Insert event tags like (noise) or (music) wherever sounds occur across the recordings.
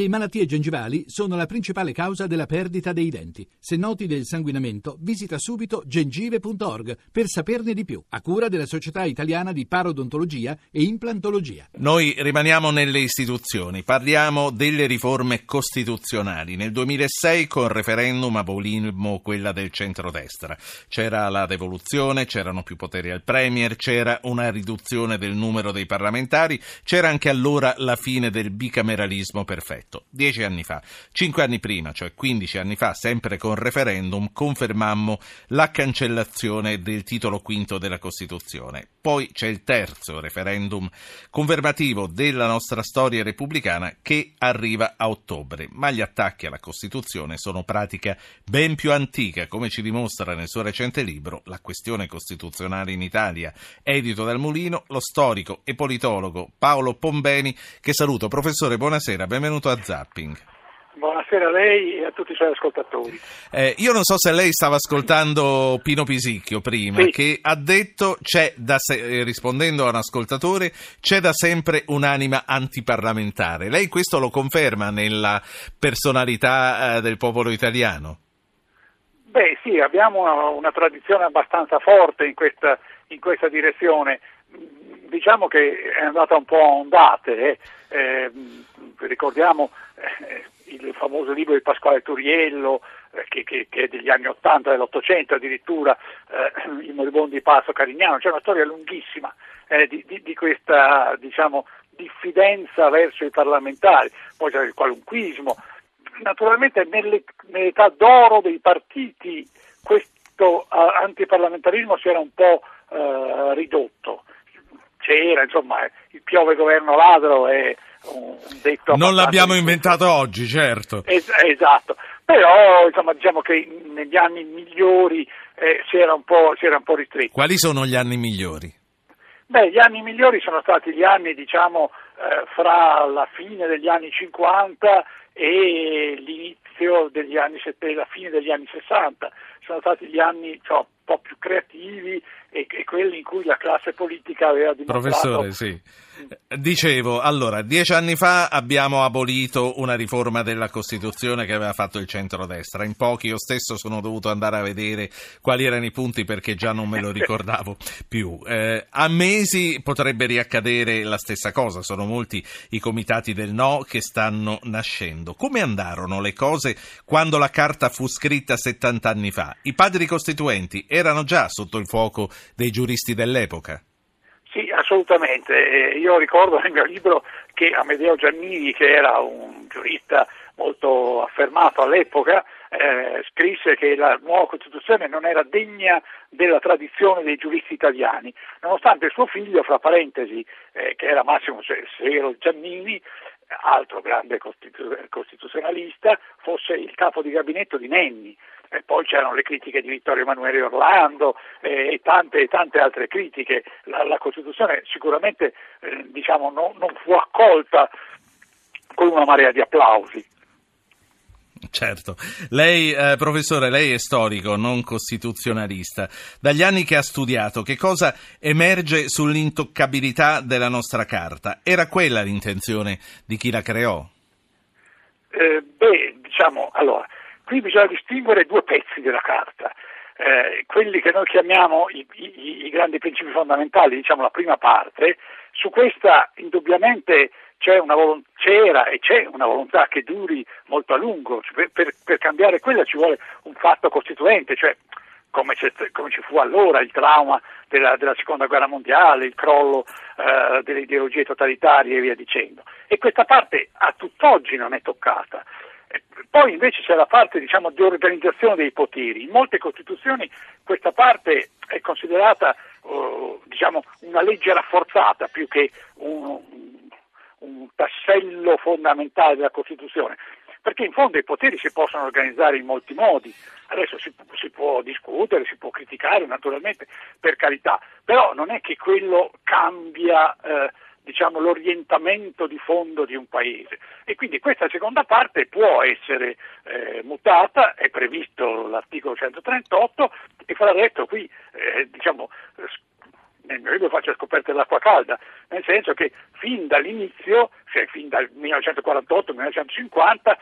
Le malattie gengivali sono la principale causa della perdita dei denti. Se noti del sanguinamento, visita subito gengive.org per saperne di più, a cura della Società Italiana di Parodontologia e Implantologia. Noi rimaniamo nelle istituzioni, parliamo delle riforme costituzionali. Nel 2006 con referendum abolimmo quella del centrodestra. C'era la devoluzione, c'erano più poteri al Premier, c'era una riduzione del numero dei parlamentari, c'era anche allora la fine del bicameralismo perfetto fatto dieci anni fa. Cinque anni prima, cioè 15 anni fa, sempre con referendum, confermammo la cancellazione del titolo quinto della Costituzione. Poi c'è il terzo referendum confermativo della nostra storia repubblicana che arriva a ottobre. Ma gli attacchi alla Costituzione sono pratica ben più antica, come ci dimostra nel suo recente libro La questione costituzionale in Italia, edito dal Mulino, lo storico e politologo Paolo Pombeni, che saluto. Professore, buonasera, benvenuto a Zapping. Buonasera a lei e a tutti i suoi ascoltatori. Eh, io non so se lei stava ascoltando Pino Pisicchio prima, sì. che ha detto, se- eh, rispondendo a un ascoltatore, c'è da sempre un'anima antiparlamentare. Lei questo lo conferma nella personalità eh, del popolo italiano? Beh sì, abbiamo una, una tradizione abbastanza forte in questa, in questa, direzione. Diciamo che è andata un po' a ondate. Eh. Eh, ricordiamo eh, il famoso libro di Pasquale Turiello, eh, che, che, che, è degli anni 80, dell'Ottocento addirittura, eh, i moribondi Passo Carignano, c'è una storia lunghissima eh, di, di, di, questa diciamo, diffidenza verso i parlamentari, poi c'è il qualunquismo. Naturalmente nelle, nell'età d'oro dei partiti questo uh, antiparlamentarismo si era un po' uh, ridotto c'era, insomma, il piove governo ladro è un detto... Non l'abbiamo inventato oggi, certo. Es- esatto, però insomma, diciamo che negli anni migliori eh, si, era si, era un po', ristretto. Quali sono gli anni migliori? Beh, gli anni migliori sono stati gli anni, diciamo, eh, fra la fine degli anni 50 e l'inizio degli anni 70, la fine degli anni 60. Sono stati gli anni cioè, un po' più creativi, e, e quelli in cui la classe politica aveva dimostrato... Professore, sì. Dicevo, allora, dieci anni fa abbiamo abolito una riforma della Costituzione che aveva fatto il centrodestra. In pochi io stesso sono dovuto andare a vedere quali erano i punti perché già non me lo (laughs) ricordavo più. Eh, a mesi potrebbe riaccadere la stessa cosa, sono molti i comitati del no che stanno nascendo. Come andarono le cose quando la carta fu scritta 70 anni fa? I padri costituenti erano già sotto il fuoco dei giuristi dell'epoca? Sì, assolutamente. Io ricordo nel mio libro che Amedeo Giannini, che era un giurista molto affermato all'epoca, eh, scrisse che la nuova Costituzione non era degna della tradizione dei giuristi italiani, nonostante suo figlio, fra parentesi, eh, che era Massimo Severo Giannini, altro grande costituzionalista, fosse il capo di gabinetto di Nenni. E poi c'erano le critiche di Vittorio Emanuele Orlando eh, e tante, tante altre critiche. La, la Costituzione sicuramente eh, diciamo, no, non fu accolta con una marea di applausi. Certo. Lei, eh, professore, lei è storico, non costituzionalista. Dagli anni che ha studiato, che cosa emerge sull'intoccabilità della nostra Carta? Era quella l'intenzione di chi la creò? Eh, beh, diciamo, allora, qui bisogna distinguere due pezzi della carta. Eh, quelli che noi chiamiamo i, i, i, grandi principi fondamentali, diciamo la prima parte, su questa indubbiamente volontà, c'era e c'è una volontà che duri molto a lungo, cioè, per, per, per, cambiare quella ci vuole un fatto costituente, cioè come, come ci fu allora il trauma della, della, seconda guerra mondiale, il crollo eh, delle ideologie totalitarie e via dicendo. E questa parte a tutt'oggi non è toccata. Poi invece c'è la parte diciamo, di organizzazione dei poteri. In molte Costituzioni questa parte è considerata uh, diciamo, una legge rafforzata più che un, un tassello fondamentale della Costituzione perché in fondo i poteri si possono organizzare in molti modi. Adesso si, si, può discutere, si può criticare naturalmente, per carità, però non è che quello cambia eh, diciamo, l'orientamento di fondo di un paese. E quindi questa seconda parte può essere eh, mutata, è previsto l'articolo 138 e fra l'altro qui eh, diciamo, nel mio libro faccio scoperte dell'acqua calda, nel senso che fin dall'inizio, cioè fin dal 1948-1950,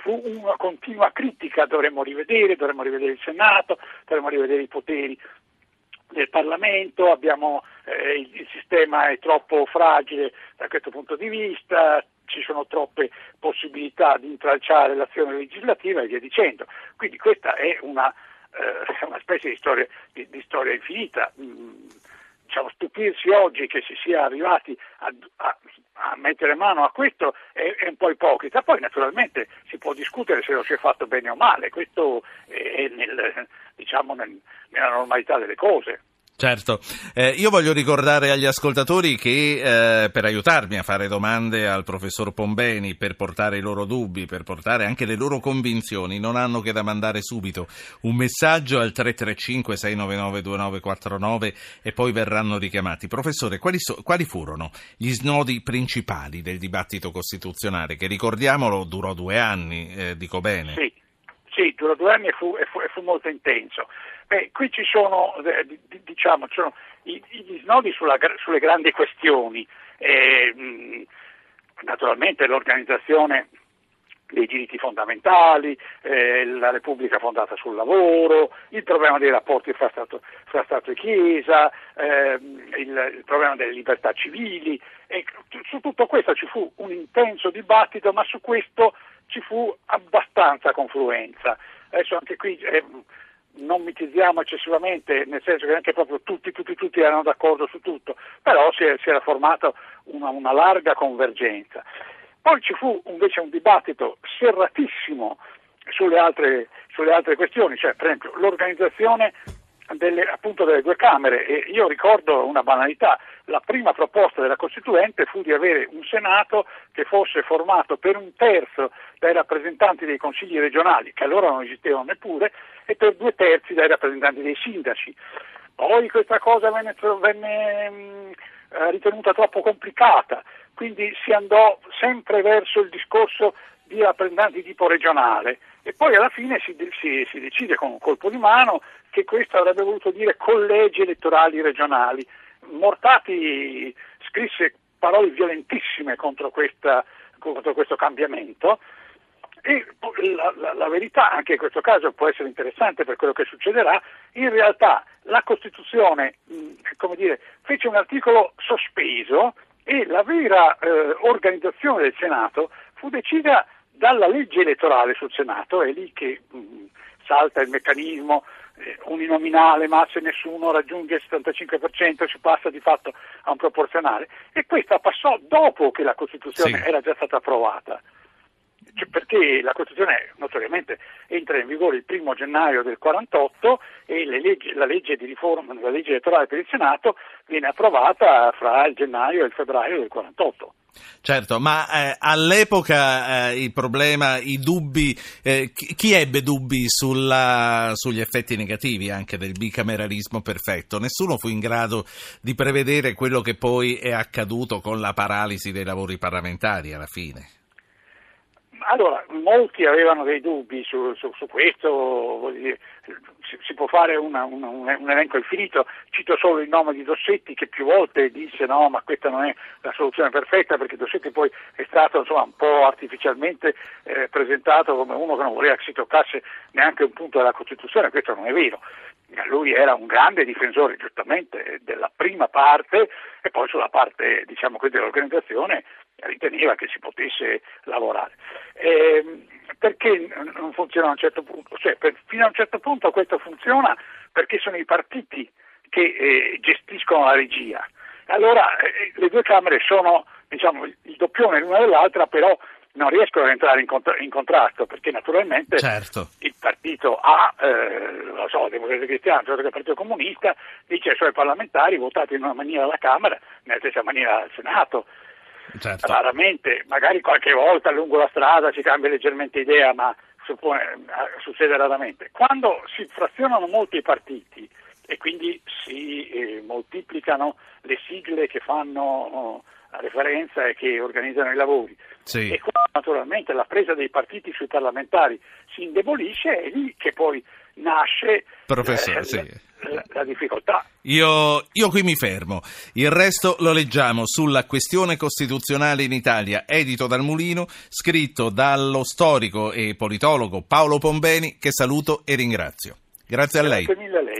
fu una continua critica, dovremmo rivedere, dovremmo rivedere il Senato, dovremmo rivedere i poteri del Parlamento, abbiamo, eh, il, il, sistema è troppo fragile da questo punto di vista, ci sono troppe possibilità di intralciare l'azione legislativa e via dicendo. Quindi questa è una, eh, una specie di storia, di, di storia infinita. Mm, diciamo, stupirsi oggi che si sia arrivati a, a, a mettere mano a questo è, è, un po' ipocrita. Poi naturalmente si può discutere se lo si è fatto bene o male, questo è nel, diciamo, nel, nella normalità delle cose. Certo, eh, io voglio ricordare agli ascoltatori che eh, per aiutarmi a fare domande al professor Pombeni, per portare i loro dubbi, per portare anche le loro convinzioni, non hanno che da mandare subito un messaggio al 335-699-2949 e poi verranno richiamati. Professore, quali, so, quali furono gli snodi principali del dibattito costituzionale che, ricordiamolo, durò due anni, eh, dico bene? Sì, sì durò due anni e fu, e fu, e fu molto intenso. Beh, qui ci sono, eh, diciamo, ci sono gli snodi sulla, sulle grandi questioni, eh, naturalmente l'organizzazione dei diritti fondamentali, eh, la Repubblica fondata sul lavoro, il problema dei rapporti fra Stato, fra Stato e Chiesa, eh, il, il, problema delle libertà civili. E su tutto questo ci fu un intenso dibattito, ma su questo ci fu abbastanza confluenza. Adesso anche qui eh, non mitizziamo eccessivamente, nel senso che anche proprio tutti, tutti, tutti erano d'accordo su tutto, però si, si era formata una, una, larga convergenza. Poi ci fu invece un dibattito serratissimo sulle altre, sulle altre questioni, cioè per esempio l'organizzazione delle, appunto delle due Camere. E io ricordo una banalità, la prima proposta della Costituente fu di avere un Senato che fosse formato per un terzo dai rappresentanti dei consigli regionali, che allora non esistevano neppure, e per due terzi dai rappresentanti dei sindaci. Poi questa cosa venne, venne mm, eh, ritenuta troppo complicata, quindi si andò sempre verso il discorso di rappresentanti tipo regionale. E poi alla fine si, si, si decide con un colpo di mano che questo avrebbe voluto dire collegi elettorali regionali. Mortati scrisse parole violentissime contro, questa, contro questo cambiamento. E la, la, la, verità, anche in questo caso, può essere interessante per quello che succederà, in realtà la Costituzione mh, dire, fece un articolo sospeso e la vera eh, organizzazione del Senato fu decisa dalla legge elettorale sul Senato, è lì che mh, salta il meccanismo eh, uninominale, ma se nessuno raggiunge il 75% si passa di fatto a un proporzionale e questa passò dopo che la Costituzione sì. era già stata approvata. Cioè, perché la Costituzione notoriamente entra in vigore il primo gennaio del 48 e leggi, la legge di riforma, la legge elettorale per il Senato viene approvata fra il gennaio e il febbraio del 48. Certo, ma eh, all'epoca eh, il problema, i dubbi, eh, chi, ebbe dubbi sulla, sugli effetti negativi anche del bicameralismo perfetto? Nessuno fu in grado di prevedere quello che poi è accaduto con la paralisi dei lavori parlamentari alla fine. Allora, molti avevano dei dubbi su, su, su questo, dire, si, si, può fare una, una, un elenco infinito, cito solo il nome di Dossetti che più volte disse no, ma questa non è la soluzione perfetta perché Dossetti poi è stato insomma, un po' artificialmente eh, presentato come uno che non voleva che si toccasse neanche un punto della Costituzione, questo non è vero. Lui era un grande difensore giustamente della prima parte e poi sulla parte diciamo, dell'organizzazione riteneva che si potesse lavorare. Eh, perché non funziona a un certo punto? Cioè, per, fino a un certo punto questo funziona perché sono i partiti che eh, gestiscono la regia. Allora eh, le due Camere sono diciamo, il doppione l'una dell'altra, però non riescono ad entrare in, contra- in contrasto perché naturalmente certo. il partito A, eh, lo so, Democrazia Cristiana, il Partito Comunista, dice ai suoi parlamentari votate in una maniera alla Camera, nella stessa maniera al Senato. Certo. Raramente, magari qualche volta lungo la strada si cambia leggermente idea, ma suppone, eh, succede raramente. Quando si frazionano molti partiti e quindi si eh, moltiplicano le sigle che fanno la referenza e che organizzano i lavori. Sì. E qua naturalmente la presa dei partiti sui parlamentari si indebolisce è lì che poi nasce Professore, eh, sì. La, la difficoltà. Io, io qui mi fermo. Il resto lo leggiamo sulla questione costituzionale in Italia, edito dal Mulino, scritto dallo storico e politologo Paolo Pombeni, che saluto e ringrazio. Grazie a lei. Grazie mille a lei.